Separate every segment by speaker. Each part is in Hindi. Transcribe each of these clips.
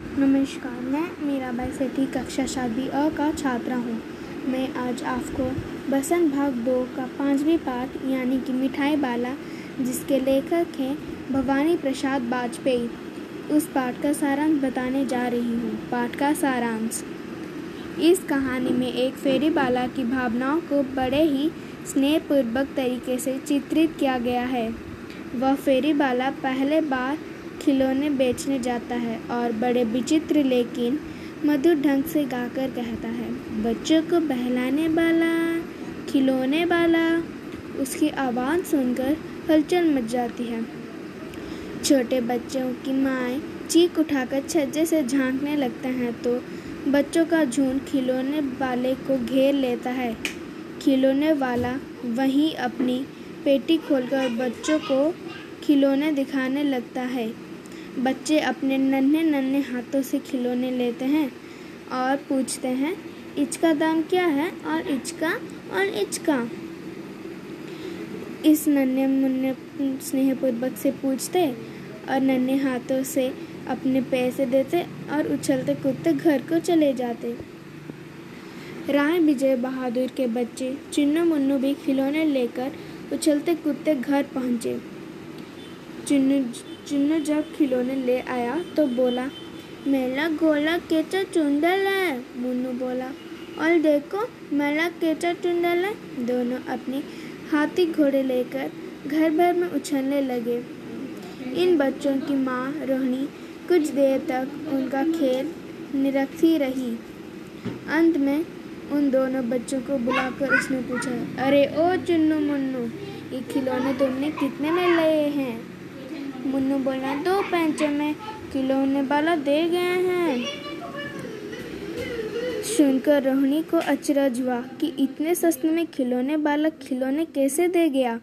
Speaker 1: नमस्कार, मैं मीराबाई सेठी, कक्षा शादी अ का छात्रा हूँ। मैं आज आपको बसंत भाग दो का पाँचवीं पाठ, यानी कि मिठाई बाला जिसके लेखक हैं भवानी प्रसाद वाजपेयी, उस पाठ का सारांश बताने जा रही हूँ। पाठ का सारांश। इस कहानी में एक फेरी बाला की भावनाओं को बड़े ही स्नेहपूर्वक तरीके से चित्रित किया गया है। वह फेरी बाला पहले बार खिलौने बेचने जाता है और बड़े विचित्र लेकिन मधुर ढंग से गाकर कहता है, बच्चों को बहलाने वाला, खिलौने वाला। उसकी आवाज़ सुनकर हलचल मच जाती है। छोटे बच्चों की माएँ चीख उठाकर छज्जे से झांकने लगते हैं तो बच्चों का झुंड खिलौने वाले को घेर लेता है। खिलौने वाला वहीं अपनी पेटी खोलकर बच्चों को खिलौने दिखाने लगता है। बच्चे अपने नन्हे नन्हे हाथों से खिलौने लेते हैं और पूछते हैं इचका दाम क्या है? और इचका और इचका इस नन्हे मुन्ने स्नेहपूर्वक से पूछते और नन्हे हाथों से अपने पैसे देते और उछलते कूदते घर को चले जाते। राय विजय बहादुर के बच्चे चिन्नू मुन्नू भी खिलौने लेकर उछलते कूदते घर पहुँचे। चिन्नू चिन्नू जब खिलौने ले आया तो बोला मेरा गोला केचा चुंदल है? मुन्नू बोला, और देखो मेरा केचा चुंदल है? दोनों अपने हाथी घोड़े लेकर घर भर में उछलने लगे। इन बच्चों की माँ रोहिणी कुछ देर तक उनका खेल निरखती रही। अंत में उन दोनों बच्चों को बुलाकर उसने पूछा, अरे ओ चुन्नू मुन्नू, ये खिलौने तुमने कितने में लिए हैं? मुन्नू बोला, दो पैंचे में खिलौने वाला दे गए हैं। सुनकर रोहिणी को अचरज हुआ कि इतने सस्ते में खिलौने वाला खिलौने कैसे दे गया।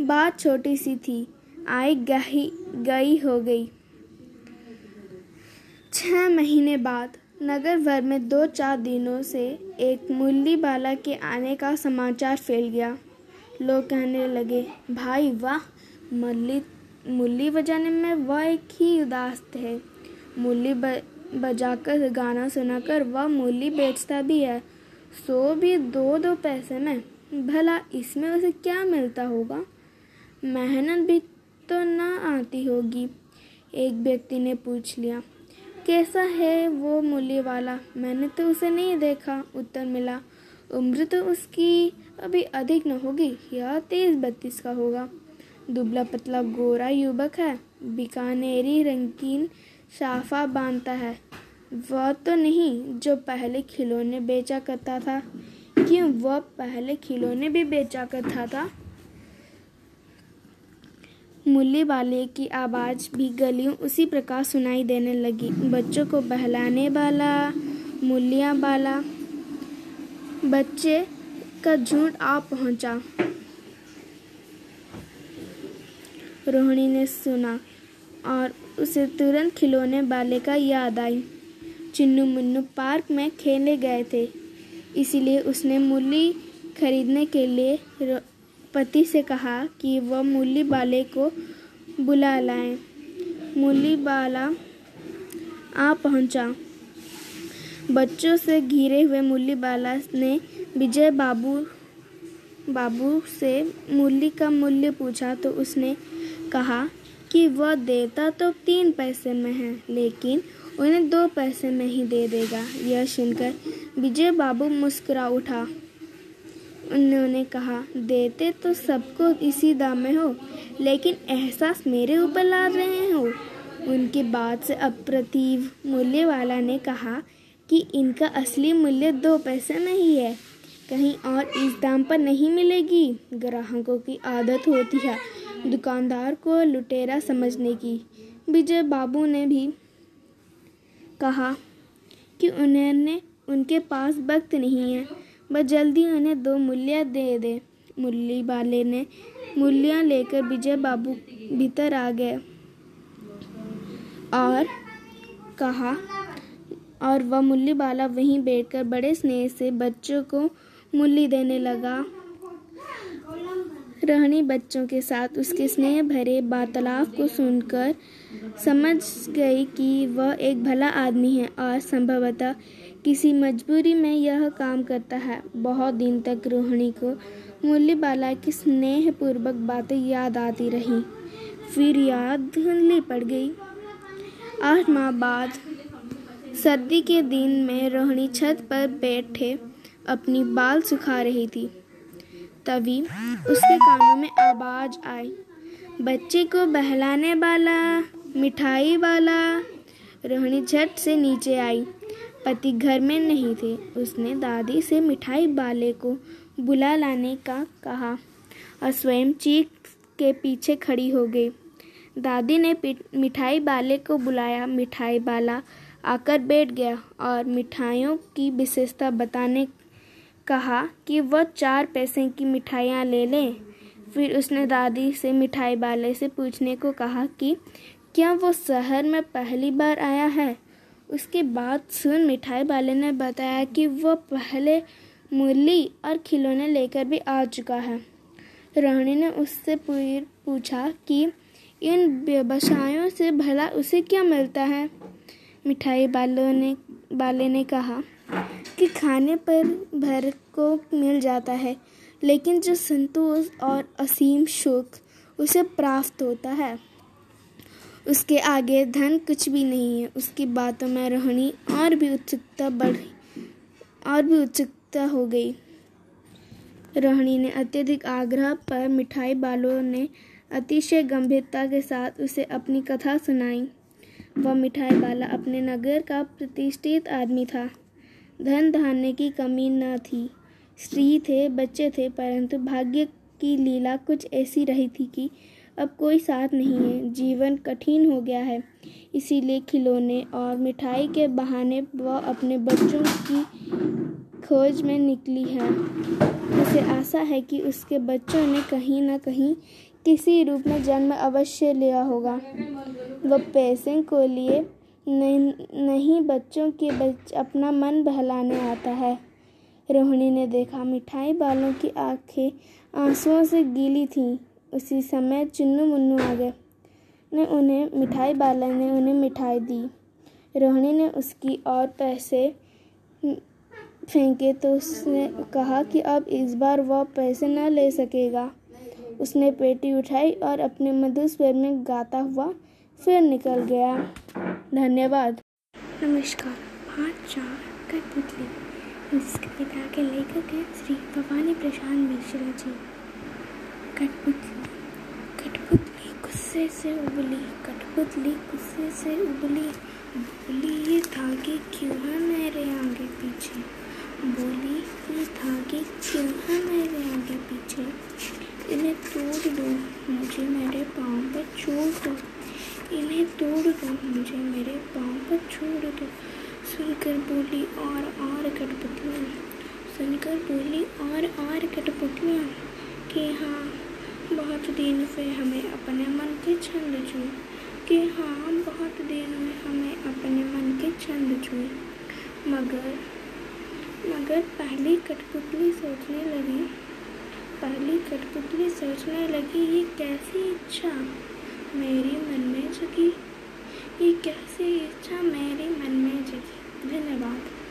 Speaker 1: बात छोटी सी थी आई गही, गई हो गई। छह महीने बाद नगर भर में दो चार दिनों से एक मुरली बाला के आने का समाचार फैल गया। लोग कहने लगे, भाई वाह मल्ली मुरली बजाने में वह एक ही उदास है। मुरली बजाकर गाना सुनाकर वह मुरली बेचता भी है। सो भी दो दो पैसे में। भला इसमें उसे क्या मिलता होगा? मेहनत भी तो ना आती होगी। एक व्यक्ति ने पूछ लिया, कैसा है वो मूल्य वाला? मैंने तो उसे नहीं देखा, उत्तर मिला, उम्र तो उसकी अभी अधिक न होगी या तेईस बत्तीस का होगा। दुबला पतला गोरा युवक है। बीकानेरी रंगीन साफा बांधता है। वह तो नहीं, जो पहले खिलौने बेचा करता था। क्यों, वह पहले खिलौने भी बेचा करता था? मूल्य वाले की आवाज़ भी गलियों उसी प्रकार सुनाई देने लगी। बच्चों को बहलाने वाला मूलिया वाला। बच्चे का झूठ आ पहुँचा। रोहिणी ने सुना और उसे तुरंत खिलौने वाले का याद आई। चिन्नू मुन्नू पार्क में खेलने गए थे, इसीलिए उसने मूली खरीदने के लिए पति से कहा कि वह मूली वाले को बुला लाए। मूली वाला आ पहुँचा। बच्चों से घिरे हुए मूली वाला ने विजय बाबू बाबू से मूली का मूल्य पूछा तो उसने कहा कि वह देता तो तीन पैसे में है, लेकिन उन्हें दो पैसे में ही दे देगा। यह सुनकर विजय बाबू मुस्कुरा उठा। उन्होंने कहा, देते तो सबको इसी दाम में हो, लेकिन एहसास मेरे ऊपर ला रहे हो। उनकी बात से अप्रतिव मूल्य वाला ने कहा कि इनका असली मूल्य दो पैसे में ही है। कहीं और इस दाम पर नहीं मिलेगी। ग्राहकों की आदत होती है दुकानदार को लुटेरा समझने की। विजय बाबू ने भी कहा कि उन्होंने उनके पास वक्त नहीं है। बस जल्दी उन्हें दो मूल्य दे दे। मूल्य वाले ने मूल्य लेकर विजय बाबू भीतर आ गए और कहा, और वह मूल्य वाला वहीं बैठकर बड़े स्नेह से बच्चों को मूल्य देने लगा। रहनी बच्चों के साथ उसके स्नेह भरे वार्तालाप को सुनकर समझ गई कि वह एक भला आदमी है और संभवतः किसी मजबूरी में यह काम करता है। बहुत दिन तक रोहिणी को मुरली बाला की स्नेहपूर्वक बातें याद आती रहीं। फिर याद धुंधली पड़ गई। आठ माह बाद सर्दी के दिन में रोहिणी छत पर बैठे अपनी बाल सुखा रही थी। तभी उसके कानों में आवाज़ आई। बच्चे को बहलाने वाला, मिठाई वाला रोहिणी झट से नीचे आई। पति घर में नहीं थे। उसने दादी से मिठाई वाले को बुला लाने का कहा और स्वयं चीख के पीछे खड़ी हो गई। दादी ने मिठाई वाले को बुलाया। मिठाई वाला आकर बैठ गया और मिठाइयों की विशेषता बताने कहा कि वह चार पैसे की मिठाइयाँ ले लें। फिर उसने दादी से मिठाई वाले से पूछने को कहा कि, क्या वो शहर में पहली बार आया है? उसके बाद सुन मिठाई वाले ने बताया कि वह पहले मुरली और खिलौने लेकर भी आ चुका है। रोहिणी ने उससे पूछा कि, इन व्यवसायों से भला उसे क्या मिलता है? मिठाई वालों ने, वाले ने कहा कि खाने पर भर को मिल जाता है, लेकिन जो संतोष और असीम सुख उसे प्राप्त होता है। उसके आगे धन कुछ भी नहीं है। उसकी बातों में रोहिणी और भी उत्सुकता बढ़ी, और भी उत्सुकता हो गई। रोहिणी ने अत्यधिक आग्रह पर मिठाई बालों ने अतिशय गंभीरता के साथ उसे अपनी कथा सुनाई। वह मिठाई वाला अपने नगर का प्रतिष्ठित आदमी था। धन धान्य की कमी न थी। स्त्री थे, बच्चे थे, परंतु भाग्य की लीला कुछ ऐसी रही थी कि अब कोई साथ नहीं है। जीवन कठिन हो गया है, इसीलिए खिलौने और मिठाई के बहाने वह अपने बच्चों की खोज में निकली है। उसे आशा है कि उसके बच्चों ने कहीं ना कहीं किसी रूप में जन्म अवश्य लिया होगा। वह पैसे को लिए नहीं, नहीं बच्चों के बच अपना मन बहलाने आता है। रोहिणी ने देखा मिठाई बालों की आँखें आंसुओं से गीली थीं। उसी समय चुन्नू मुन्नू आ गए। ने उन्हें मिठाई वाले ने उन्हें मिठाई दी। रोहिणी ने उसकी और पैसे फेंके तो उसने कहा कि अब इस बार वह पैसे न ले सकेगा। उसने पेटी उठाई और अपने मधुर स्वर में गाता हुआ फिर निकल गया। धन्यवाद।
Speaker 2: नमस्कार पाँच चार कठपुतली जिसके पिता के लेखक हैं श्री भवानी प्रशांत मिश्रा जी। कठपुतली कठपुतली गुस्से से उबली कठपुतली गुस्से से उबली। बोली, ये धागे क्यों है मेरे आगे पीछे? बोली, ये धागे क्यों है मेरे आगे पीछे? इन्हें तोड़ दो, मुझे मेरे पाँव पर छोड़ दो। इन्हें तोड़ दो मुझे मेरे पाँव पर छोड़ दो। सुनकर बोली और और कठपुतलियाँ। सुनकर बोली और और कठपुतलियाँ, कि हाँ बहुत दिन से हमें अपने मन के छंद छुए। कि हाँ बहुत दिन में हमें अपने मन के छंद छुए। मगर मगर पहली कठपुतली सोचने लगी, पहली कठपुतली सोचने लगी, ये कैसी इच्छा मेरी मन में जगी। ये कैसी इच्छा मेरे मन में जगी। धन्यवाद।